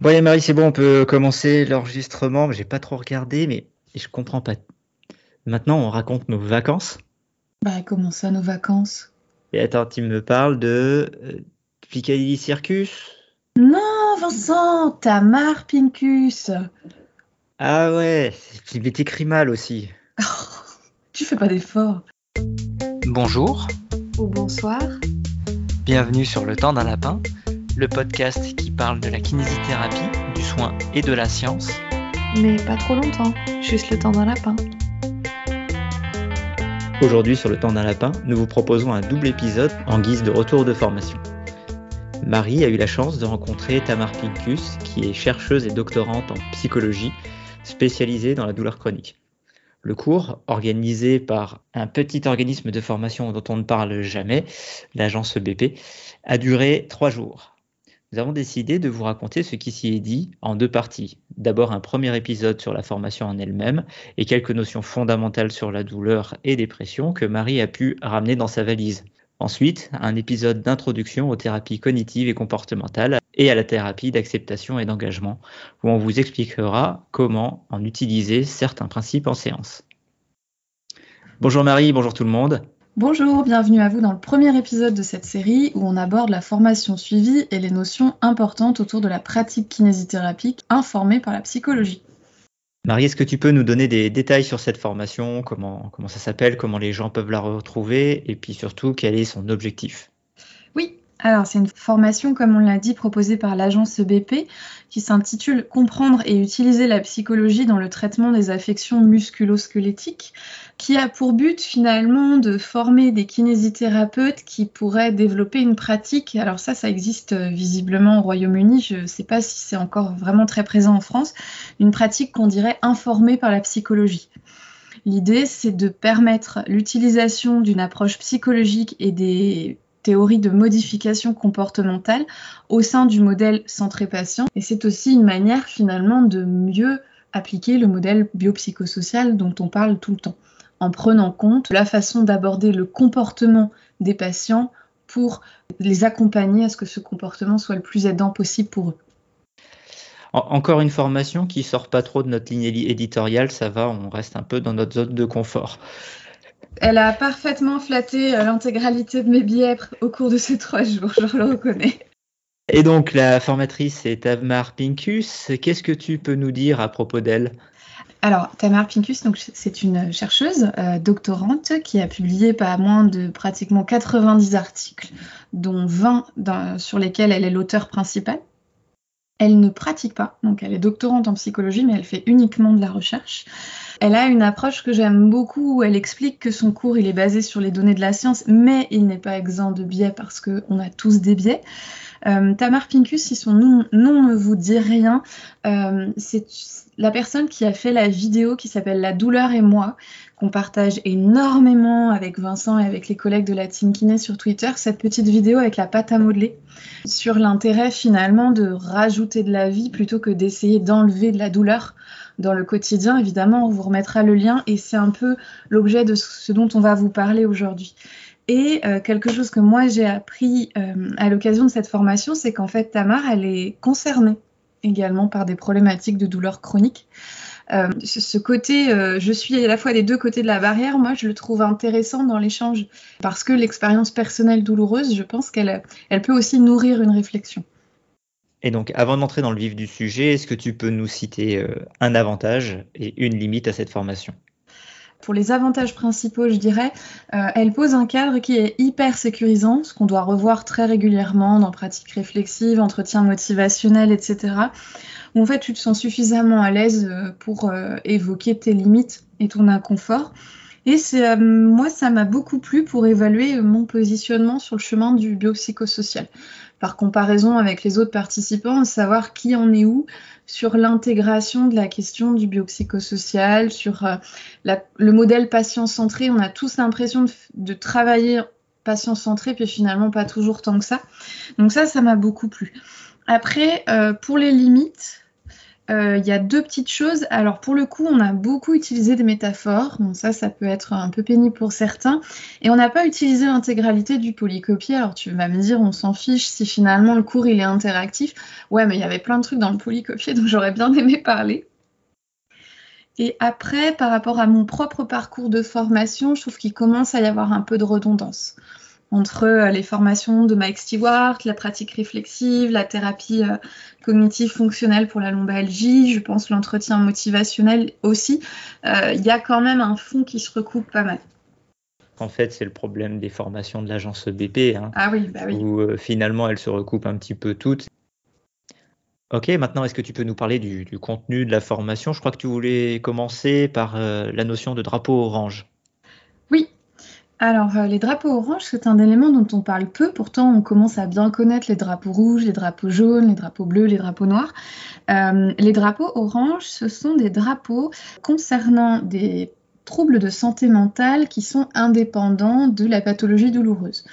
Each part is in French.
Bon, allez, Marie, c'est bon, on peut commencer l'enregistrement. J'ai pas trop regardé, mais je comprends pas. Maintenant, on raconte nos vacances. Bah, comment ça, nos vacances? Et attends, tu me parles de euh, Piccadilly Circus? Non, Vincent, Tamar Pincus. Ah ouais, il écrit mal aussi. tu fais pas d'effort. Bonjour. Ou bonsoir. Bienvenue sur Le Temps d'un Lapin, le podcast qui parle de la kinésithérapie, du soin et de la science. Mais pas trop longtemps, juste le temps d'un lapin. Aujourd'hui sur Le Temps d'un Lapin, nous vous proposons un double épisode en guise de retour de formation. Marie a eu la chance de rencontrer Tamar Pincus, qui est chercheuse et doctorante en psychologie, spécialisée dans la douleur chronique. Le cours, organisé par un petit organisme de formation dont on ne parle jamais, l'agence BP, a duré trois jours. Nous avons décidé de vous raconter ce qui s'y est dit en deux parties. D'abord un premier épisode sur la formation en elle-même et quelques notions fondamentales sur la douleur et dépression que Marie a pu ramener dans sa valise. Ensuite, un épisode d'introduction aux thérapies cognitives et comportementales et à la thérapie d'acceptation et d'engagement, où on vous expliquera comment en utiliser certains principes en séance. Bonjour Marie, bonjour tout le monde. Bonjour, bienvenue à vous dans le premier épisode de cette série où on aborde la formation suivie et les notions importantes autour de la pratique kinésithérapique informée par la psychologie. Marie, est-ce que tu peux nous donner des détails sur cette formation, comment, comment ça s'appelle, comment les gens peuvent la retrouver et puis surtout quel est son objectif? Oui, alors c'est une formation, comme on l'a dit, proposée par l'agence BP qui s'intitule Comprendre et utiliser la psychologie dans le traitement des affections musculo-squelettiques qui a pour but finalement de former des kinésithérapeutes qui pourraient développer une pratique. Alors ça, ça existe euh, visiblement au Royaume-Uni, je ne sais pas si c'est encore vraiment très présent en France, une pratique qu'on dirait informée par la psychologie. L'idée, c'est de permettre l'utilisation d'une approche psychologique et des théories de modification comportementale au sein du modèle centré patient. Et c'est aussi une manière finalement de mieux appliquer le modèle biopsychosocial dont on parle tout le temps en prenant compte la façon d'aborder le comportement des patients pour les accompagner à ce que ce comportement soit le plus aidant possible pour eux. Encore une formation qui sort pas trop de notre ligne éditoriale, ça va, on reste un peu dans notre zone de confort. Elle a parfaitement flatté euh, l'intégralité de mes billets au cours de ces trois jours, je le reconnais. Et donc la formatrice est Tamar Pincus. Qu'est-ce que tu peux nous dire à propos d'elle? Alors, Tamar Pincus, c'est une chercheuse euh, doctorante qui a publié pas moins de pratiquement 90 articles, dont 20 sur lesquels elle est l'auteur principal. Elle ne pratique pas, donc elle est doctorante en psychologie, mais elle fait uniquement de la recherche. Elle a une approche que j'aime beaucoup où elle explique que son cours il est basé sur les données de la science, mais il n'est pas exempt de biais parce qu'on a tous des biais. Euh, Tamar Pincus, si son nom, ne vous dit rien, euh, c'est la personne qui a fait la vidéo qui s'appelle La douleur et moi, qu'on partage énormément avec Vincent et avec les collègues de la Team Kiné sur Twitter, cette petite vidéo avec la pâte à modeler, sur l'intérêt finalement de rajouter de la vie plutôt que d'essayer d'enlever de la douleur dans le quotidien. Évidemment, on vous remettra le lien et c'est un peu l'objet de ce dont on va vous parler aujourd'hui. Et euh, quelque chose que moi j'ai appris euh, à l'occasion de cette formation, c'est qu'en fait Tamar, elle est concernée également par des problématiques de douleur chronique. Euh, ce côté, je suis à la fois des deux côtés de la barrière, moi je le trouve intéressant dans l'échange parce que l'expérience personnelle douloureuse, je pense qu'elle elle peut aussi nourrir une réflexion. Et donc, avant d'entrer dans le vif du sujet, est-ce que tu peux nous citer euh, un avantage et une limite à cette formation? Pour les avantages principaux, je dirais, euh, elle pose un cadre qui est hyper sécurisant, ce qu'on doit revoir très régulièrement dans pratique réflexive, entretien motivationnel, etc. Où en fait tu te sens suffisamment à l'aise euh, pour évoquer tes limites et ton inconfort. Et moi, ça m'a beaucoup plu pour évaluer mon positionnement sur le chemin du biopsychosocial par comparaison avec les autres participants, savoir qui en est où sur l'intégration de la question du biopsychosocial, sur euh, le modèle patient-centré. On a tous l'impression de, travailler patient-centré, puis finalement pas toujours tant que ça. Donc ça, ça m'a beaucoup plu. Après, euh, pour les limites, il y a deux petites choses. Alors pour le coup, on a beaucoup utilisé des métaphores. Ça, ça peut être un peu pénible pour certains. Et on n'a pas utilisé l'intégralité du polycopier. Alors tu vas me dire, on s'en fiche si finalement le cours il est interactif. Ouais, mais il y avait plein de trucs dans le polycopier dont j'aurais bien aimé parler. Et après, par rapport à mon propre parcours de formation, je trouve qu'il commence à y avoir un peu de redondance entre euh, les formations de Mike Stewart, la pratique réflexive, la thérapie euh, cognitive fonctionnelle pour la lombalgie, je pense l'entretien motivationnel aussi. Euh, il y a quand même un fond qui se recoupe pas mal. En fait, c'est le problème des formations de l'agence BP, hein, ah oui, bah oui. où finalement elles se recoupent un petit peu toutes. Ok, maintenant est-ce que tu peux nous parler du, du, contenu de la formation? Je crois que tu voulais commencer par la notion de drapeau orange. Oui, alors, euh, les drapeaux oranges, c'est un élément dont on parle peu. Pourtant, on commence à bien connaître les drapeaux rouges, les drapeaux jaunes, les drapeaux bleus, les drapeaux noirs. Euh, les drapeaux oranges, ce sont des drapeaux concernant des troubles de santé mentale qui sont indépendants de la pathologie douloureuse.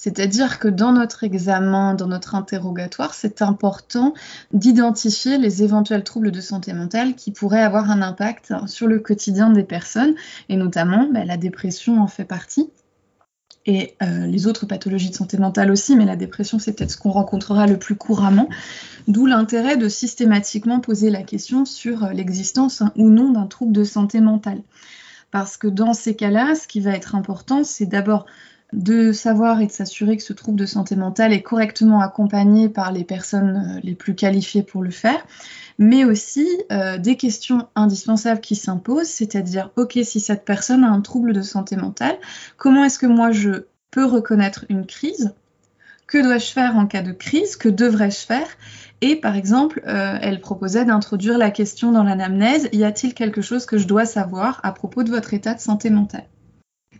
C'est-à-dire que dans notre examen, dans notre interrogatoire, c'est important d'identifier les éventuels troubles de santé mentale qui pourraient avoir un impact sur le quotidien des personnes, et notamment bah, la dépression en fait partie et euh, les autres pathologies de santé mentale aussi, mais la dépression, c'est peut-être ce qu'on rencontrera le plus couramment, d'où l'intérêt de systématiquement poser la question sur euh, l'existence hein, ou non d'un trouble de santé mentale. Parce que dans ces cas-là, ce qui va être important, c'est d'abord de savoir et de s'assurer que ce trouble de santé mentale est correctement accompagné par les personnes euh, les plus qualifiées pour le faire, mais aussi euh, des questions indispensables qui s'imposent, c'est-à-dire, ok, si cette personne a un trouble de santé mentale, comment est-ce que moi je peux reconnaître une crise? Que dois-je faire en cas de crise? Que devrais-je faire? Et par exemple, euh, elle proposait d'introduire la question dans l'anamnèse, y a-t-il quelque chose que je dois savoir à propos de votre état de santé mentale?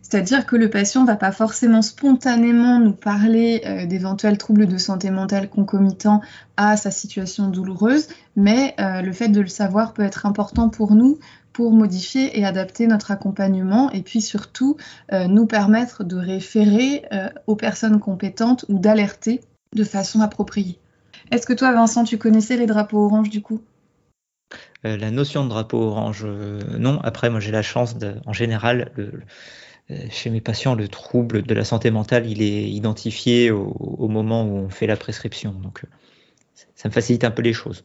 C'est-à-dire que le patient ne va pas forcément spontanément nous parler euh, d'éventuels troubles de santé mentale concomitants à sa situation douloureuse, mais euh, le fait de le savoir peut être important pour nous pour modifier et adapter notre accompagnement et puis surtout euh, nous permettre de référer aux personnes compétentes ou d'alerter de façon appropriée. Est-ce que toi, Vincent, tu connaissais les drapeaux orange du coup? La notion de drapeau orange, non. Après, moi, j'ai la chance, de, en général, chez mes patients, le trouble de la santé mentale, il est identifié au, moment où on fait la prescription. Donc, euh, ça me facilite un peu les choses.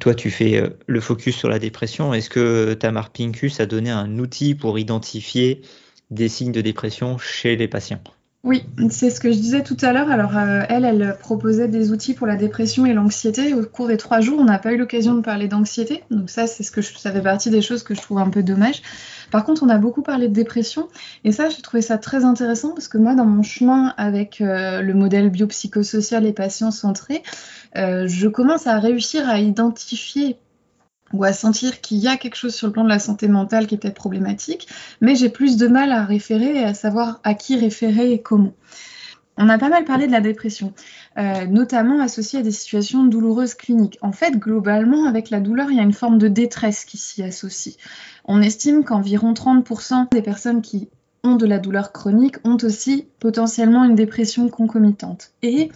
Toi, tu fais euh, le focus sur la dépression. Est-ce que Tamar Pincus a donné un outil pour identifier des signes de dépression chez les patients? Oui, c'est ce que je disais tout à l'heure. Alors, elle, elle proposait des outils pour la dépression et l'anxiété. Au cours des trois jours, on n'a pas eu l'occasion de parler d'anxiété. Donc ça, c'est ce que je, ça fait partie des choses que je trouve un peu dommage. Par contre, on a beaucoup parlé de dépression et ça, j'ai trouvé ça très intéressant parce que moi, dans mon chemin avec euh, le modèle biopsychosocial et patient centré, euh, je commence à réussir à identifier ou à sentir qu'il y a quelque chose sur le plan de la santé mentale qui est peut-être problématique, mais j'ai plus de mal à référer et à savoir à qui référer et comment. On a pas mal parlé de la dépression, euh, notamment associée à des situations douloureuses cliniques. En fait, globalement, avec la douleur, il y a une forme de détresse qui s'y associe. On estime qu'environ 30% des personnes qui ont de la douleur chronique ont aussi potentiellement une dépression concomitante. Et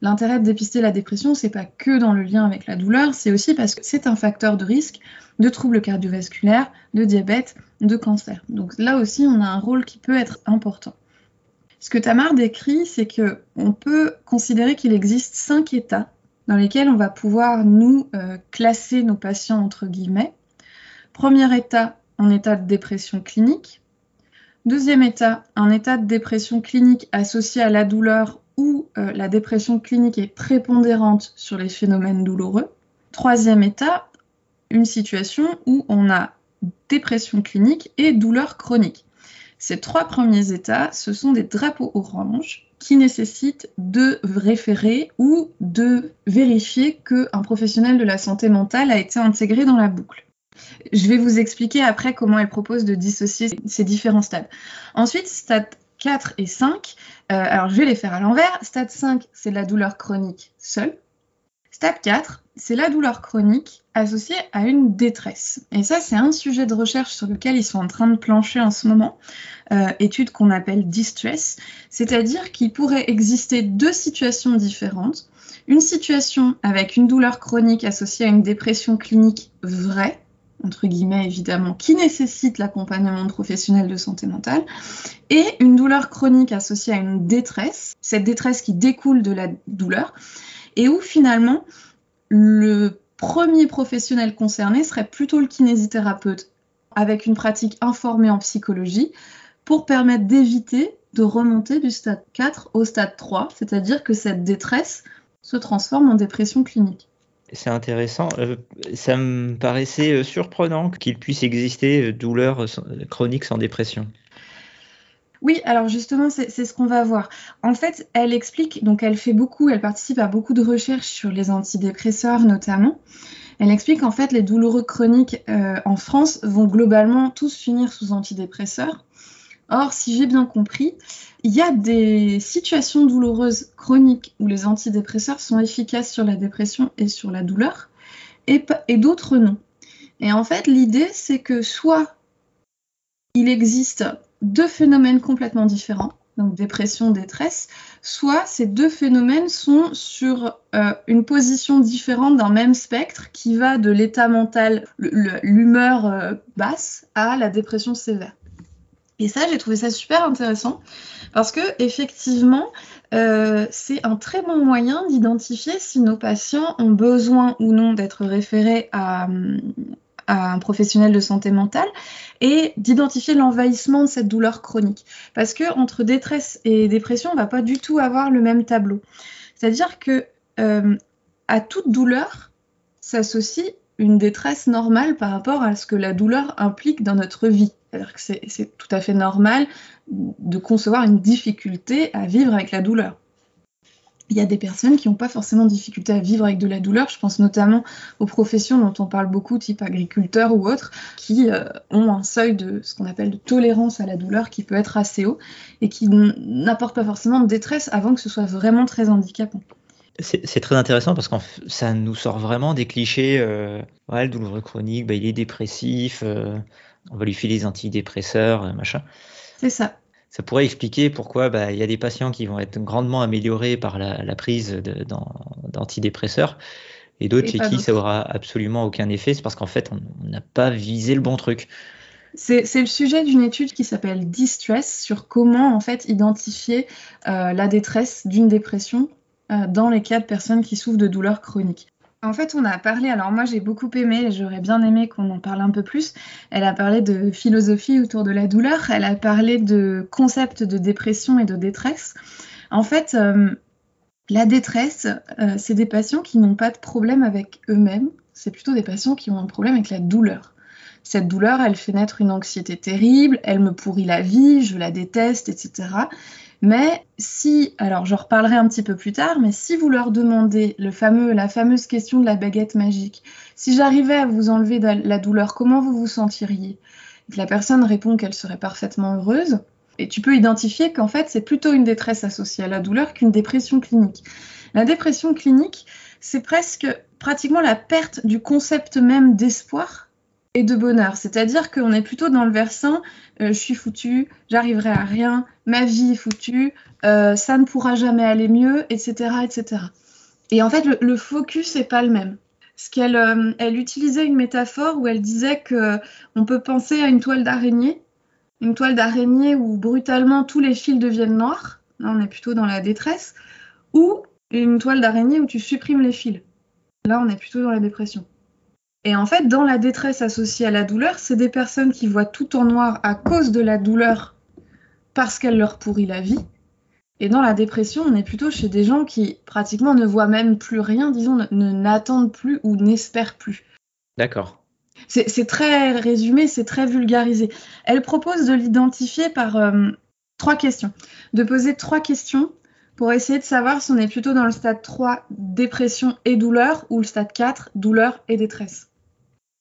l'intérêt de dépister la dépression, c'est pas que dans le lien avec la douleur, c'est aussi parce que c'est un facteur de risque de troubles cardiovasculaires, de diabète, de cancer. Donc là aussi, on a un rôle qui peut être important. Ce que Tamar décrit, c'est que on peut considérer qu'il existe cinq états dans lesquels on va pouvoir nous euh, classer nos patients entre guillemets. Premier état, en état de dépression clinique. Deuxième état, un état de dépression clinique associé à la douleur où euh, la dépression clinique est prépondérante sur les phénomènes douloureux. Troisième état, une situation où on a dépression clinique et douleur chronique. Ces trois premiers états, ce sont des drapeaux orange qui nécessitent de référer ou de vérifier qu'un professionnel de la santé mentale a été intégré dans la boucle. Je vais vous expliquer après comment elle propose de dissocier ces différents stades. Ensuite, stade 4 et 5, euh, alors je vais les faire à l'envers. Stade 5, c'est la douleur chronique seule. Stade 4, c'est la douleur chronique associée à une détresse. Et ça, c'est un sujet de recherche sur lequel ils sont en train de plancher en ce moment, euh, étude qu'on appelle distress, c'est-à-dire qu'il pourrait exister deux situations différentes. Une situation avec une douleur chronique associée à une dépression clinique vraie, entre guillemets évidemment, qui nécessite l'accompagnement de professionnels de santé mentale, et une douleur chronique associée à une détresse, cette détresse qui découle de la douleur, et où finalement le premier professionnel concerné serait plutôt le kinésithérapeute, avec une pratique informée en psychologie, pour permettre d'éviter de remonter du stade 4 au stade 3, c'est-à-dire que cette détresse se transforme en dépression clinique. C'est intéressant. Euh, ça me paraissait euh, surprenant qu'il puisse exister euh, douleur chronique sans dépression. Oui, alors justement, c'est ce qu'on va voir. En fait, elle explique, donc elle fait beaucoup, elle participe à beaucoup de recherches sur les antidépresseurs notamment. Elle explique en fait les douloureux chroniques en France vont globalement tous finir sous antidépresseurs. Or, si j'ai bien compris, il y a des situations douloureuses chroniques où les antidépresseurs sont efficaces sur la dépression et sur la douleur, et, d'autres non. Et en fait, l'idée, c'est que soit il existe deux phénomènes complètement différents, donc dépression, détresse, soit ces deux phénomènes sont sur euh, une position différente d'un même spectre qui va de l'état mental, l'humeur euh, basse, à la dépression sévère. Et ça, j'ai trouvé ça super intéressant parce que effectivement, euh, c'est un très bon moyen d'identifier si nos patients ont besoin ou non d'être référés à, un professionnel de santé mentale et d'identifier l'envahissement de cette douleur chronique. Parce que entre détresse et dépression, on va pas du tout avoir le même tableau. C'est-à-dire que euh, à toute douleur s'associe une détresse normale par rapport à ce que la douleur implique dans notre vie. C'est-à-dire que c'est tout à fait normal de concevoir une difficulté à vivre avec la douleur. Il y a des personnes qui n'ont pas forcément de difficulté à vivre avec de la douleur. Je pense notamment aux professions dont on parle beaucoup, type agriculteur ou autres, qui euh, ont un seuil de ce qu'on appelle de tolérance à la douleur qui peut être assez haut et qui n'apportent pas forcément de détresse avant que ce soit vraiment très handicapant. C'est très intéressant parce que ça nous sort vraiment des clichés. Euh, le douloureux chronique, bah, il est dépressif, euh, on va lui filer des antidépresseurs, euh, machin. C'est ça. Ça pourrait expliquer pourquoi bah, il y a des patients qui vont être grandement améliorés par la, prise d'antidépresseurs et d'autres chez qui ça aura absolument aucun effet. C'est parce qu'en fait, on n'a pas visé le bon truc. C'est le sujet d'une étude qui s'appelle Distress sur comment en fait identifier la détresse d'une dépression euh, dans les cas de personnes qui souffrent de douleurs chroniques. En fait, on a parlé, alors moi j'ai beaucoup aimé, j'aurais bien aimé qu'on en parle un peu plus. Elle a parlé de philosophie autour de la douleur, elle a parlé de concepts de dépression et de détresse. En fait, euh, la détresse, euh, c'est des patients qui n'ont pas de problème avec eux-mêmes, c'est plutôt des patients qui ont un problème avec la douleur. Cette douleur, elle fait naître une anxiété terrible, elle me pourrit la vie, je la déteste, etc. Mais si, alors je reparlerai un petit peu plus tard, mais si vous leur demandez le fameux, la fameuse question de la baguette magique, si j'arrivais à vous enlever la douleur, comment vous vous sentiriez? La personne répond qu'elle serait parfaitement heureuse. Et tu peux identifier qu'en fait, c'est plutôt une détresse associée à la douleur qu'une dépression clinique. La dépression clinique, c'est presque pratiquement la perte du concept même d'espoir et de bonheur. C'est-à-dire qu'on est plutôt dans le versant euh, je suis foutu, j'arriverai à rien, ma vie est foutue, euh, ça ne pourra jamais aller mieux, etc. etc. Et en fait, le, focus n'est pas le même. Ce qu'elle euh, elle utilisait une métaphore où elle disait que on peut penser à une toile d'araignée, une toile d'araignée où brutalement tous les fils deviennent noirs, là on est plutôt dans la détresse, ou une toile d'araignée où tu supprimes les fils. Là on est plutôt dans la dépression. Et en fait, dans la détresse associée à la douleur, c'est des personnes qui voient tout en noir à cause de la douleur parce qu'elle leur pourrit la vie. Et dans la dépression, on est plutôt chez des gens qui pratiquement ne voient même plus rien, disons, ne n'attendent plus ou n'espèrent plus. D'accord. C'est très résumé, c'est très vulgarisé. Elle propose de l'identifier par euh, trois questions, de poser trois questions pour essayer de savoir si on est plutôt dans le stade 3, dépression et douleur, ou le stade 4, douleur et détresse.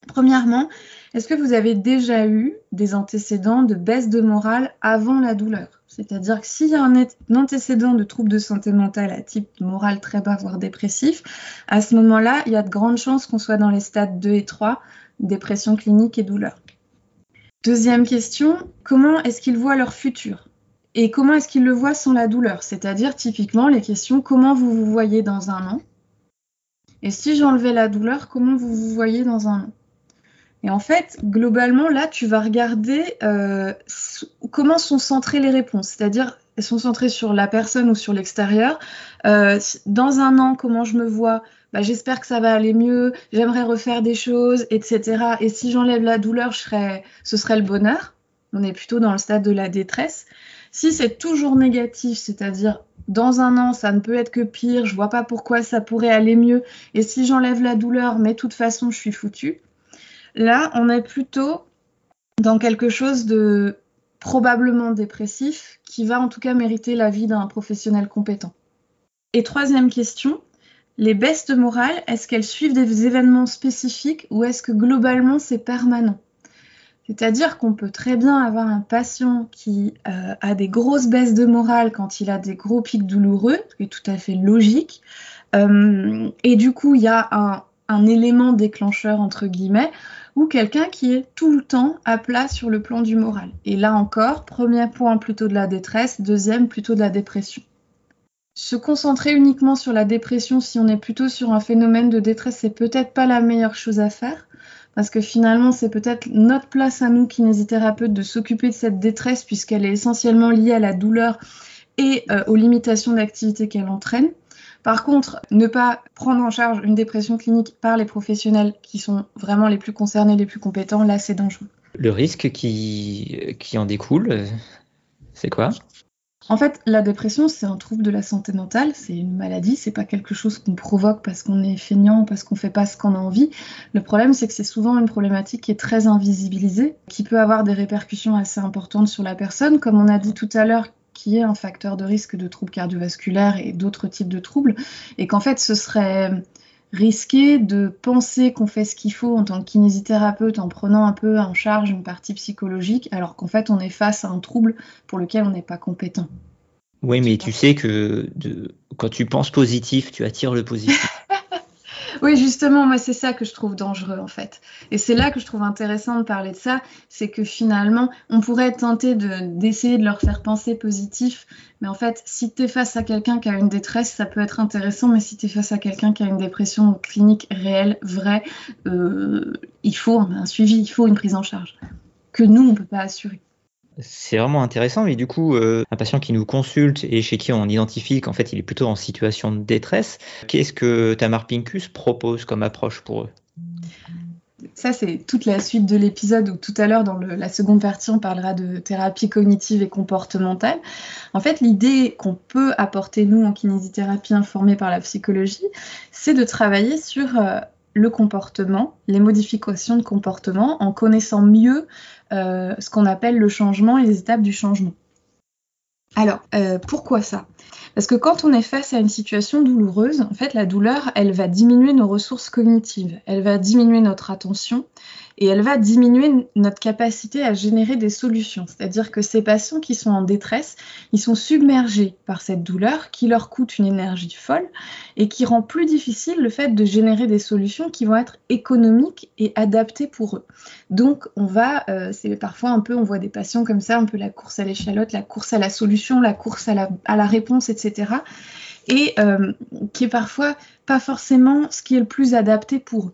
Premièrement, est-ce que vous avez déjà eu des antécédents de baisse de morale avant la douleur? C'est-à-dire que s'il y a un, antécédent de troubles de santé mentale à type moral très bas, voire dépressif, à ce moment-là, il y a de grandes chances qu'on soit dans les stades 2 et 3, dépression clinique et douleur. Deuxième question, comment est-ce qu'ils voient leur futur? Et comment est-ce qu'ils le voient sans la douleur? C'est-à-dire typiquement les questions comment vous vous voyez dans un an? Et si j'enlevais la douleur, comment vous vous voyez dans un an? Et en fait, globalement, là, tu vas regarder euh, comment sont centrées les réponses. C'est-à-dire, elles sont centrées sur la personne ou sur l'extérieur. Euh, dans un an, comment je me vois? Bah, J'espère que ça va aller mieux. J'aimerais refaire des choses, etc. Et si j'enlève la douleur, ce serait le bonheur. On est plutôt dans le stade de la détresse. Si c'est toujours négatif, c'est-à-dire dans un an, ça ne peut être que pire, je vois pas pourquoi ça pourrait aller mieux, et si j'enlève la douleur, mais de toute façon, je suis foutu, Là, on est plutôt dans quelque chose de probablement dépressif qui va en tout cas mériter l'avis d'un professionnel compétent. Et troisième question, les baisses de morale, est-ce qu'elles suivent des événements spécifiques ou est-ce que globalement c'est permanent? C'est-à-dire qu'on peut très bien avoir un patient qui euh, a des grosses baisses de morale quand il a des gros pics douloureux, ce qui est tout à fait logique. Euh, et du coup, il y a un, un élément déclencheur, entre guillemets, ou quelqu'un qui est tout le temps à plat sur le plan du moral. Et là encore, premier point plutôt de la détresse, deuxième plutôt de la dépression. Se concentrer uniquement sur la dépression si on est plutôt sur un phénomène de détresse, c'est peut-être pas la meilleure chose à faire, parce que finalement, c'est peut-être notre place à nous, kinésithérapeutes, de s'occuper de cette détresse, puisqu'elle est essentiellement liée à la douleur et euh, aux limitations d'activité qu'elle entraîne. Par contre, ne pas prendre en charge une dépression clinique par les professionnels qui sont vraiment les plus concernés, les plus compétents, là, c'est dangereux. Le risque qui, qui en découle, c'est quoi? En fait, la dépression, c'est un trouble de la santé mentale, c'est une maladie, c'est pas quelque chose qu'on provoque parce qu'on est feignant, parce qu'on fait pas ce qu'on a envie. Le problème, c'est que c'est souvent une problématique qui est très invisibilisée, qui peut avoir des répercussions assez importantes sur la personne. Comme on a dit tout à l'heure, qui est un facteur de risque de troubles cardiovasculaires et d'autres types de troubles, et qu'en fait ce serait risqué de penser qu'on fait ce qu'il faut en tant que kinésithérapeute en prenant un peu en charge une partie psychologique, alors qu'en fait on est face à un trouble pour lequel on n'est pas compétent. Oui, mais tu sais que de, quand tu penses positif, tu attires le positif. Oui, justement, moi, c'est ça que je trouve dangereux, en fait. Et c'est là que je trouve intéressant de parler de ça, c'est que finalement, on pourrait tenter d'essayer de, leur faire penser positif, mais en fait, si tu es face à quelqu'un qui a une détresse, ça peut être intéressant, mais si tu es face à quelqu'un qui a une dépression clinique réelle, vraie, euh, il faut un suivi, il faut une prise en charge, que nous, on ne peut pas assurer. C'est vraiment intéressant, mais du coup, euh, un patient qui nous consulte et chez qui on identifie qu'en fait il est plutôt en situation de détresse, qu'est-ce que Tamar Pincus propose comme approche pour eux? Ça, c'est toute la suite de l'épisode où tout à l'heure, dans la seconde partie, on parlera de thérapie cognitive et comportementale. En fait, l'idée qu'on peut apporter, nous, en kinésithérapie informée par la psychologie, c'est de travailler sur euh, le comportement, les modifications de comportement, en connaissant mieux euh, ce qu'on appelle le changement et les étapes du changement. Alors, euh, pourquoi ça? Parce que quand on est face à une situation douloureuse, en fait, la douleur, elle va diminuer nos ressources cognitives, elle va diminuer notre attention, et elle va diminuer notre capacité à générer des solutions. C'est-à-dire que ces patients qui sont en détresse, ils sont submergés par cette douleur qui leur coûte une énergie folle et qui rend plus difficile le fait de générer des solutions qui vont être économiques et adaptées pour eux. Donc on va, euh, c'est parfois un peu, on voit des patients comme ça, un peu la course à l'échalote, la course à la solution, la course à la, réponse, etc. Et euh, qui est parfois pas forcément ce qui est le plus adapté pour eux.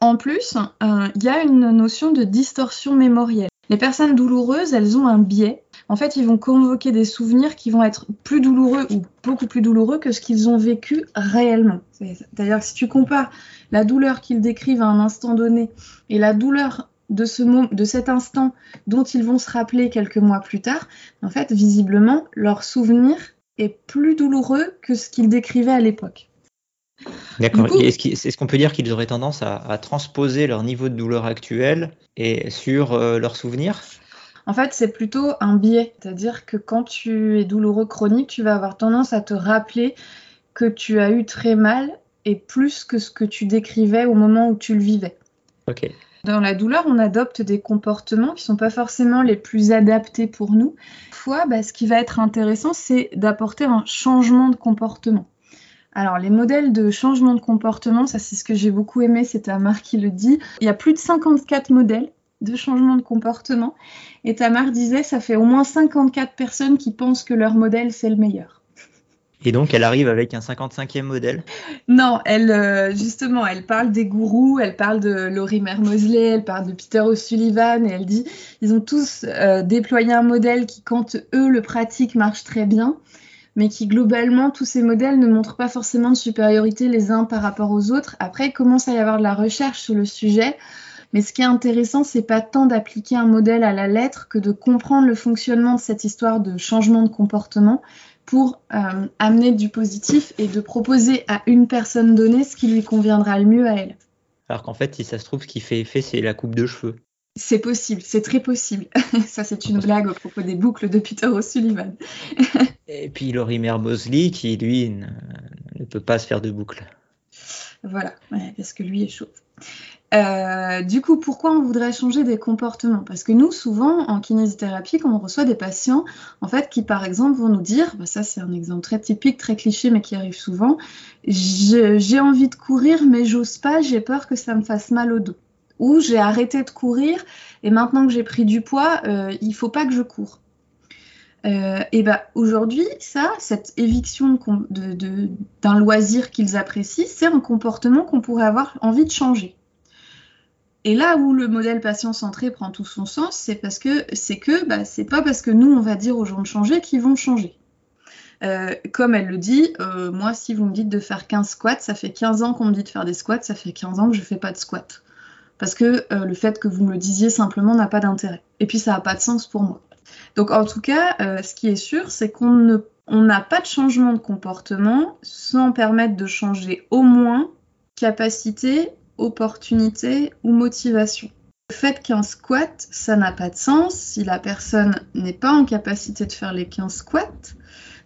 En plus, euh, il y a une notion de distorsion mémorielle. Les personnes douloureuses, elles ont un biais. En fait, ils vont convoquer des souvenirs qui vont être plus douloureux ou beaucoup plus douloureux que ce qu'ils ont vécu réellement. C'est-à-dire que si tu compares la douleur qu'ils décrivent à un instant donné et la douleur de, ce de cet instant dont ils vont se rappeler quelques mois plus tard, en fait, visiblement, leur souvenir est plus douloureux que ce qu'ils décrivaient à l'époque. D'accord. Est-ce qu'on peut dire qu'ils auraient tendance à, transposer leur niveau de douleur actuel et sur euh, leurs souvenirs? En fait, c'est plutôt un biais. C'est-à-dire que quand tu es douloureux chronique, tu vas avoir tendance à te rappeler que tu as eu très mal et plus que ce que tu décrivais au moment où tu le vivais. Dans la douleur, on adopte des comportements qui ne sont pas forcément les plus adaptés pour nous. Fois, bah, ce qui va être intéressant, c'est d'apporter un changement de comportement. Alors, les modèles de changement de comportement, ça c'est ce que j'ai beaucoup aimé, c'est Tamar qui le dit. Il y a plus de 54 modèles de changement de comportement. Et Tamar disait, ça fait au moins 54 personnes qui pensent que leur modèle, c'est le meilleur. Et donc, elle arrive avec un 55e modèle? Non, elle, euh, justement, elle parle des gourous, elle parle de Lorimer Mosley, elle parle de Peter O'Sullivan, et elle dit ils ont tous euh, déployé un modèle qui, quand eux le pratiquent, marche très bien, mais qui, globalement, tous ces modèles ne montrent pas forcément de supériorité les uns par rapport aux autres. Après, il commence à y avoir de la recherche sur le sujet. Mais ce qui est intéressant, c'est pas tant d'appliquer un modèle à la lettre que de comprendre le fonctionnement de cette histoire de changement de comportement pour euh, amener du positif et de proposer à une personne donnée ce qui lui conviendra le mieux à elle. Alors qu'en fait, si ça se trouve, ce qui fait effet, c'est la coupe de cheveux. C'est possible, c'est très possible. ça, c'est une blague au propos des boucles de Peter O'Sullivan. et puis Lorimer Bosley, qui lui ne, peut pas se faire de boucles. Voilà, parce que lui est chauve. Euh, du coup, pourquoi on voudrait changer des comportements? Parce que nous, souvent, en kinésithérapie, quand on reçoit des patients, en fait, qui par exemple vont nous dire, bah, ça c'est un exemple très typique, très cliché, mais qui arrive souvent, j'ai envie de courir, mais j'ose pas, j'ai peur que ça me fasse mal au dos. Ou j'ai arrêté de courir, et maintenant que j'ai pris du poids, euh, il faut pas que je cours. Euh, et bah aujourd'hui, ça, cette éviction d'un loisir qu'ils apprécient, c'est un comportement qu'on pourrait avoir envie de changer. Et là où le modèle patient centré prend tout son sens, c'est parce que c'est que bah, c'est pas parce que nous on va dire aux gens de changer qu'ils vont changer. Euh, comme elle le dit, euh, moi si vous me dites de faire 15 squats, ça fait 15 ans qu'on me dit de faire des squats, ça fait 15 ans que je fais pas de squats. Parce que euh, le fait que vous me le disiez simplement n'a pas d'intérêt. Et puis ça n'a pas de sens pour moi. Donc en tout cas, ce qui est sûr, c'est qu'on n'a pas de changement de comportement sans permettre de changer au moins capacité opportunité ou motivation. Le fait qu'un squat, ça n'a pas de sens si la personne n'est pas en capacité de faire les 15 squats,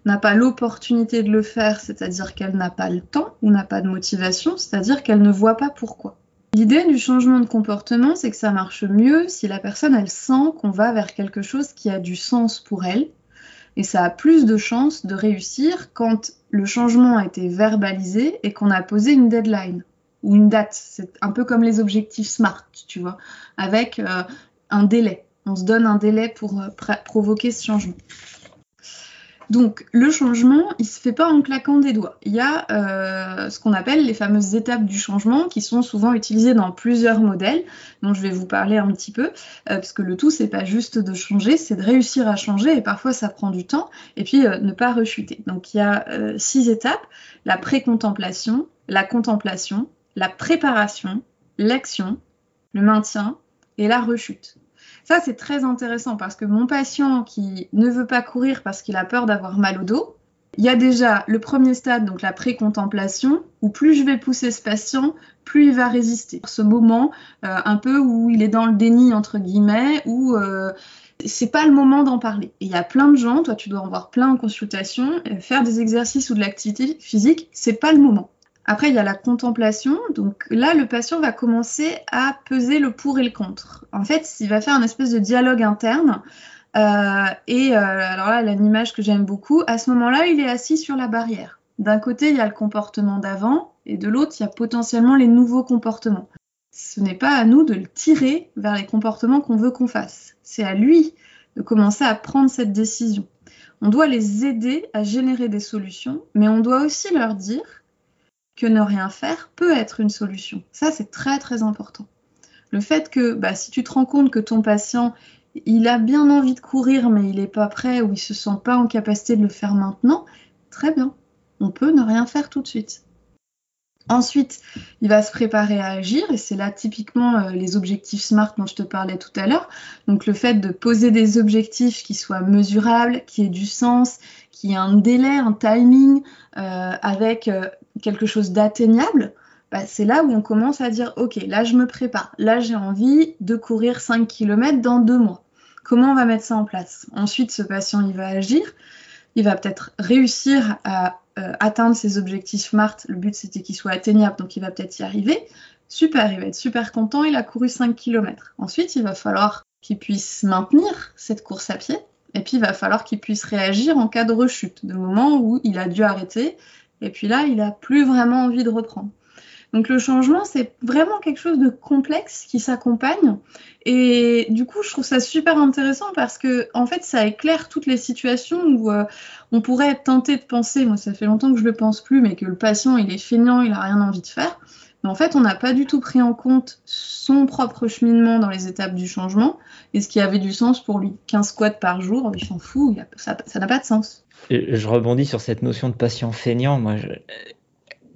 n'a pas l'opportunité de le faire, c'est-à-dire qu'elle n'a pas le temps ou n'a pas de motivation, c'est-à-dire qu'elle ne voit pas pourquoi. L'idée du changement de comportement, c'est que ça marche mieux si la personne, elle sent qu'on va vers quelque chose qui a du sens pour elle, et ça a plus de chances de réussir quand le changement a été verbalisé et qu'on a posé une deadline ou une date. C'est un peu comme les objectifs SMART, tu vois, avec euh, un délai. On se donne un délai pour euh, provoquer ce changement. Donc le changement, il se fait pas en claquant des doigts. Il y a euh, ce qu'on appelle les fameuses étapes du changement qui sont souvent utilisées dans plusieurs modèles, dont je vais vous parler un petit peu, parce que le tout c'est pas juste de changer, c'est de réussir à changer et parfois ça prend du temps et puis ne pas rechuter. Donc il y a six étapes la précontemplation, la contemplation, la préparation, l'action, le maintien et la rechute. Ça, c'est très intéressant parce que mon patient qui ne veut pas courir parce qu'il a peur d'avoir mal au dos, il y a déjà le premier stade, donc la précontemplation, où plus je vais pousser ce patient, plus il va résister. Ce moment euh, un peu où il est dans le déni, entre guillemets, où euh, c'est pas le moment d'en parler. il y a plein de gens, toi tu dois en voir plein en consultation, euh, faire des exercices ou de l'activité physique, c'est pas le moment. Après, il y a la contemplation. Donc là, le patient va commencer à peser le pour et le contre. En fait, il va faire un espèce de dialogue interne. Euh, et euh, alors là, image que j'aime beaucoup. À ce moment-là, il est assis sur la barrière. D'un côté, il y a le comportement d'avant, et de l'autre, il y a potentiellement les nouveaux comportements. Ce n'est pas à nous de le tirer vers les comportements qu'on veut qu'on fasse. C'est à lui de commencer à prendre cette décision. On doit les aider à générer des solutions, mais on doit aussi leur dire ne rien faire peut être une solution. Ça, c'est très très important. Le fait que bah, si tu te rends compte que ton patient, il a bien envie de courir, mais il n'est pas prêt ou il se sent pas en capacité de le faire maintenant, très bien. On peut ne rien faire tout de suite. Ensuite, il va se préparer à agir, et c'est là typiquement euh, les objectifs SMART dont je te parlais tout à l'heure. Donc le fait de poser des objectifs qui soient mesurables, qui aient du sens, qui aient un délai, un timing, euh, avec euh, quelque chose d'atteignable, bah, c'est là où on commence à dire, OK, là je me prépare, là j'ai envie de courir 5 km dans deux mois. Comment on va mettre ça en place? Ensuite, ce patient, il va agir, il va peut-être réussir à euh, atteindre ses objectifs SMART. Le but, c'était qu'il soit atteignable, donc il va peut-être y arriver. Super, il va être super content, il a couru 5 km. Ensuite, il va falloir qu'il puisse maintenir cette course à pied. Et puis, il va falloir qu'il puisse réagir en cas de rechute, de moment où il a dû arrêter. Et puis là, il n'a plus vraiment envie de reprendre. Donc le changement, c'est vraiment quelque chose de complexe qui s'accompagne. Et du coup, je trouve ça super intéressant parce que, en fait, ça éclaire toutes les situations où euh, on pourrait tenté de penser, moi ça fait longtemps que je le pense plus, mais que le patient, il est feignant, il a rien envie de faire. Mais en fait, on n'a pas du tout pris en compte son propre cheminement dans les étapes du changement et ce qui avait du sens pour lui. 15 squats par jour, il s'en fout, ça n'a pas de sens. Je rebondis sur cette notion de patient feignant. Moi,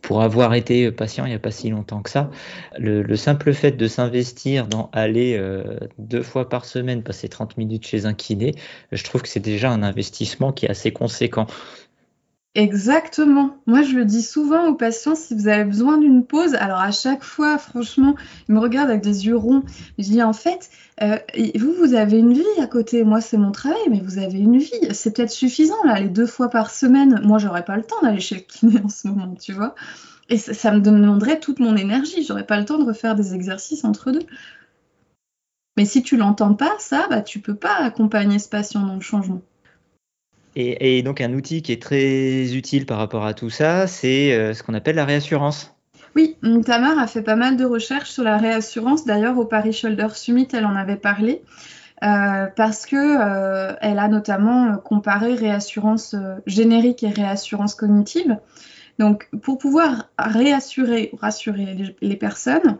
pour avoir été patient il n'y a pas si longtemps que ça, le, simple fait de s'investir dans aller euh, deux fois par semaine, passer 30 minutes chez un kiné, je trouve que c'est déjà un investissement qui est assez conséquent. Exactement. Moi, je le dis souvent aux patients, si vous avez besoin d'une pause, alors à chaque fois, franchement, ils me regardent avec des yeux ronds. Je dis, en fait, euh, vous, vous avez une vie à côté. Moi, c'est mon travail, mais vous avez une vie. C'est peut-être suffisant, là, les deux fois par semaine. Moi, j'aurais pas le temps d'aller chez le kiné en ce moment, tu vois. Et ça, me demanderait toute mon énergie. J'aurais pas le temps de refaire des exercices entre deux. Mais si tu l'entends pas, ça, bah, tu peux pas accompagner ce patient dans le changement. Et, donc un outil qui est très utile par rapport à tout ça, c'est euh, ce qu'on appelle la réassurance. Oui, Tamar a fait pas mal de recherches sur la réassurance. D'ailleurs, au Paris Shoulder Summit, elle en avait parlé. Euh, parce que euh, elle a notamment comparé réassurance générique et réassurance cognitive. Donc, pour pouvoir réassurer ou rassurer les, les personnes,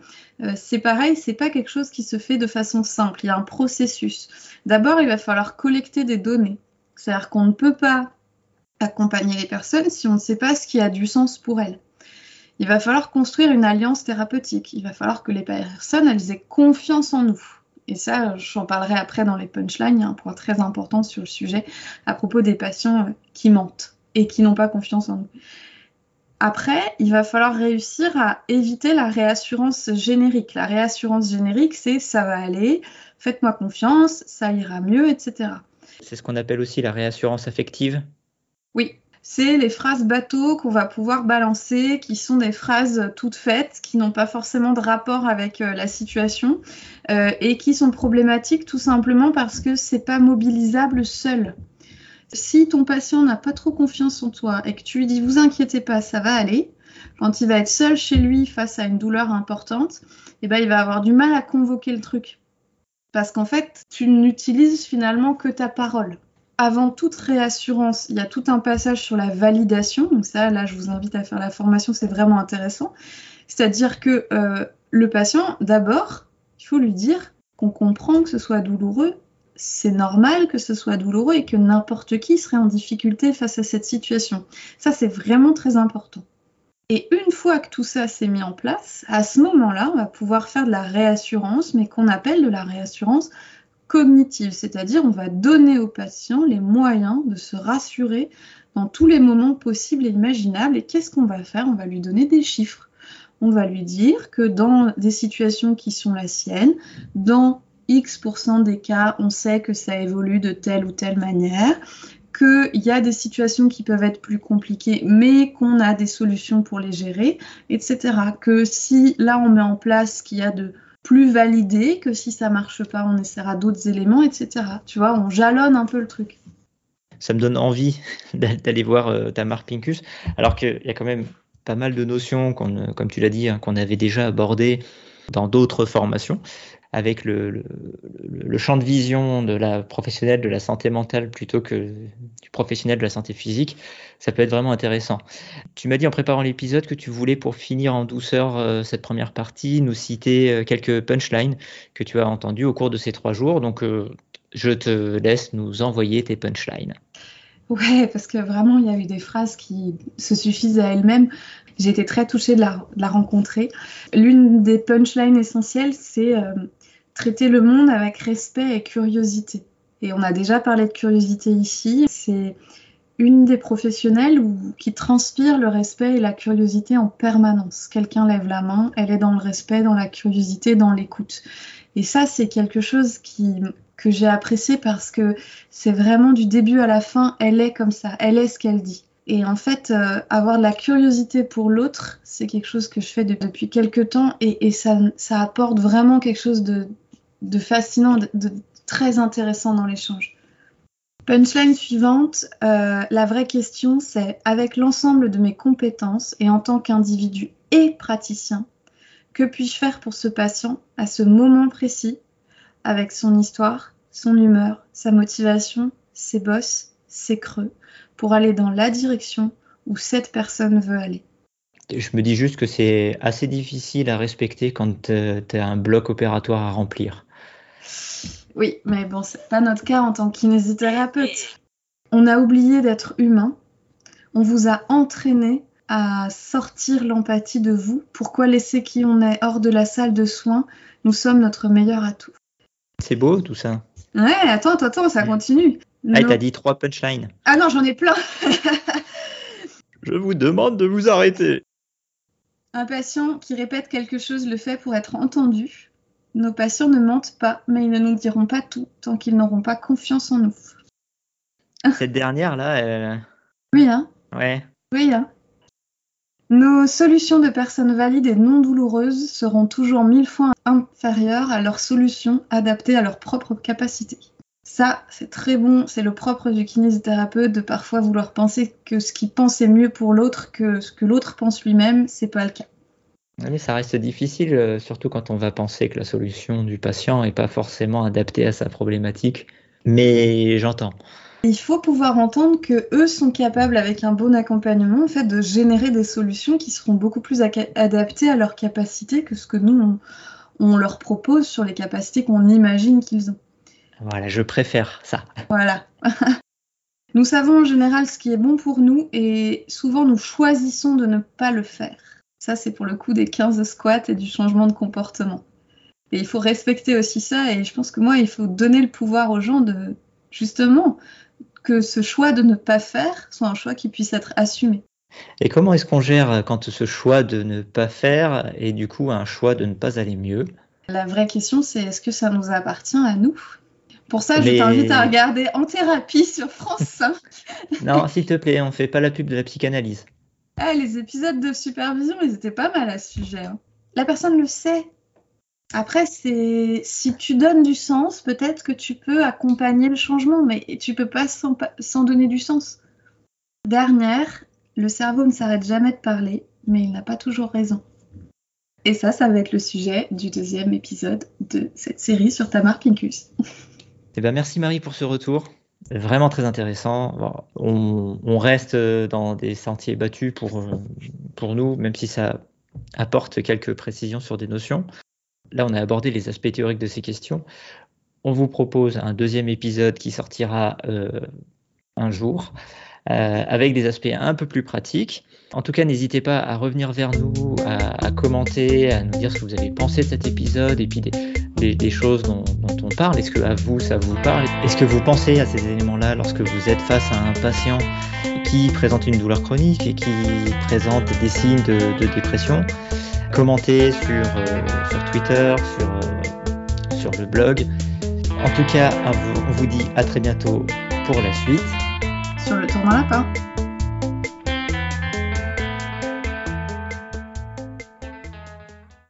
c'est pareil, c'est pas quelque chose qui se fait de façon simple. Il y a un processus. D'abord, il va falloir collecter des données. C'est-à-dire qu'on ne peut pas accompagner les personnes si on ne sait pas ce qui a du sens pour elles. Il va falloir construire une alliance thérapeutique. Il va falloir que les personnes, elles aient confiance en nous. Et ça, j'en parlerai après dans les punchlines. Il y a un point très important sur le sujet à propos des patients qui mentent et qui n'ont pas confiance en nous. Après, il va falloir réussir à éviter la réassurance générique. La réassurance générique, c'est ça va aller, faites-moi confiance, ça ira mieux, etc. C'est ce qu'on appelle aussi la réassurance affective Oui, c'est les phrases bateaux qu'on va pouvoir balancer, qui sont des phrases toutes faites, qui n'ont pas forcément de rapport avec euh, la situation euh, et qui sont problématiques tout simplement parce que c'est pas mobilisable seul. Si ton patient n'a pas trop confiance en toi et que tu lui dis vous inquiétez pas, ça va aller, quand il va être seul chez lui face à une douleur importante, eh ben, il va avoir du mal à convoquer le truc parce qu'en fait, tu n'utilises finalement que ta parole. Avant toute réassurance, il y a tout un passage sur la validation. Donc ça, là, je vous invite à faire la formation, c'est vraiment intéressant. C'est-à-dire que euh, le patient, d'abord, il faut lui dire qu'on comprend que ce soit douloureux. C'est normal que ce soit douloureux et que n'importe qui serait en difficulté face à cette situation. Ça, c'est vraiment très important. Et une fois que tout ça s'est mis en place, à ce moment-là, on va pouvoir faire de la réassurance, mais qu'on appelle de la réassurance cognitive, c'est-à-dire on va donner au patient les moyens de se rassurer dans tous les moments possibles et imaginables. Et qu'est-ce qu'on va faire? On va lui donner des chiffres. On va lui dire que dans des situations qui sont la sienne, dans X% des cas, on sait que ça évolue de telle ou telle manière, qu'il y a des situations qui peuvent être plus compliquées, mais qu'on a des solutions pour les gérer, etc. Que si là on met en place ce qu'il y a de plus validé, que si ça marche pas, on essaiera d'autres éléments, etc. Tu vois, on jalonne un peu le truc. Ça me donne envie d'aller voir euh, Tamar Pincus, alors qu'il y a quand même pas mal de notions, comme tu l'as dit, hein, qu'on avait déjà abordées dans d'autres formations avec le, champ de vision de la professionnelle de la santé mentale plutôt que du professionnel de la santé physique, ça peut être vraiment intéressant. Tu m'as dit en préparant l'épisode que tu voulais, pour finir en douceur euh, cette première partie, nous citer euh, quelques punchlines que tu as entendues au cours de ces trois jours. Donc, euh, je te laisse nous envoyer tes punchlines. Ouais, parce que vraiment, il y a eu des phrases qui se suffisent à elles-mêmes. J'ai été très touchée de la, rencontrer. L'une des punchlines essentielles, c'est traiter le monde avec respect et curiosité. Et on a déjà parlé de curiosité ici. C'est une des professionnelles qui transpire le respect et la curiosité en permanence. Quelqu'un lève la main, elle est dans le respect, dans la curiosité, dans l'écoute. Et ça, c'est quelque chose que j'ai apprécié parce que c'est vraiment du début à la fin, elle est comme ça, elle est ce qu'elle dit. Et en fait, euh, avoir de la curiosité pour l'autre, c'est quelque chose que je fais depuis quelques temps et, ça, apporte vraiment quelque chose de, fascinant, de, très intéressant dans l'échange. Punchline suivante, euh, la vraie question c'est avec l'ensemble de mes compétences et en tant qu'individu et praticien, que puis-je faire pour ce patient à ce moment précis, avec son histoire, son humeur, sa motivation, ses bosses, ses creux, pour aller dans la direction où cette personne veut aller? Je me dis juste que c'est assez difficile à respecter quand tu as un bloc opératoire à remplir. Oui, mais bon, c'est pas notre cas en tant que kinésithérapeute. On a oublié d'être humain. On vous a entraîné à sortir l'empathie de vous. Pourquoi laisser qui on est hors de la salle de soins? Nous sommes notre meilleur atout. C'est beau tout ça. Ouais, attends, attends, attends, ça continue. Ah, t'as dit trois punchlines. Ah non, j'en ai plein. Je vous demande de vous arrêter. Un patient qui répète quelque chose le fait pour être entendu. Nos patients ne mentent pas, mais ils ne nous diront pas tout tant qu'ils n'auront pas confiance en nous. Cette dernière-là, elle... Oui, hein Ouais. Oui, hein Nos solutions de personnes valides et non douloureuses seront toujours mille fois inférieures à leurs solutions adaptées à leur propre capacité. Ça, c'est très bon. C'est le propre du kinésithérapeute de parfois vouloir penser que ce qu'il pense est mieux pour l'autre que ce que l'autre pense lui-même. C'est pas le cas. Mais ça reste difficile, euh, surtout quand on va penser que la solution du patient n'est pas forcément adaptée à sa problématique. Mais j'entends. Il faut pouvoir entendre que eux sont capables, avec un bon accompagnement, en fait, de générer des solutions qui seront beaucoup plus adaptées à leurs capacités que ce que nous on leur propose sur les capacités qu'on imagine qu'ils ont. Voilà, je préfère ça. Voilà. nous savons en général ce qui est bon pour nous et souvent nous choisissons de ne pas le faire. Ça, c'est pour le coup des 15 squats et du changement de comportement. Et il faut respecter aussi ça et je pense que moi, il faut donner le pouvoir aux gens de, justement, que ce choix de ne pas faire soit un choix qui puisse être assumé. Et comment est-ce qu'on gère quand ce choix de ne pas faire est du coup un choix de ne pas aller mieux? La vraie question, c'est est-ce que ça nous appartient à nous? Pour ça, je t'invite à regarder En thérapie sur France 5. non, s'il te plaît, on fait pas la pub de la psychanalyse. Ah, les épisodes de supervision, ils étaient pas mal à ce sujet. Hein. La personne le sait. Après, c'est si tu donnes du sens, peut-être que tu peux accompagner le changement, mais tu peux pas sans, donner du sens. Dernière, le cerveau ne s'arrête jamais de parler, mais il n'a pas toujours raison. Et ça, ça va être le sujet du deuxième épisode de cette série sur Tamar Pinkus. Eh ben, merci Marie pour ce retour. Vraiment très intéressant. On, reste dans des sentiers battus pour, pour nous, même si ça apporte quelques précisions sur des notions. Là, on a abordé les aspects théoriques de ces questions. On vous propose un deuxième épisode qui sortira euh, un jour euh, avec des aspects un peu plus pratiques. En tout cas, n'hésitez pas à revenir vers nous, à, commenter, à nous dire ce que vous avez pensé de cet épisode et puis des, choses dont, on parle. Est-ce que à vous, ça vous parle? Est-ce que vous pensez à ces éléments-là lorsque vous êtes face à un patient qui présente une douleur chronique et qui présente des signes de, dépression? Commentez sur, euh, sur Twitter, sur, euh, sur le blog. En tout cas, on vous dit à très bientôt pour la suite sur le tournoi lapin.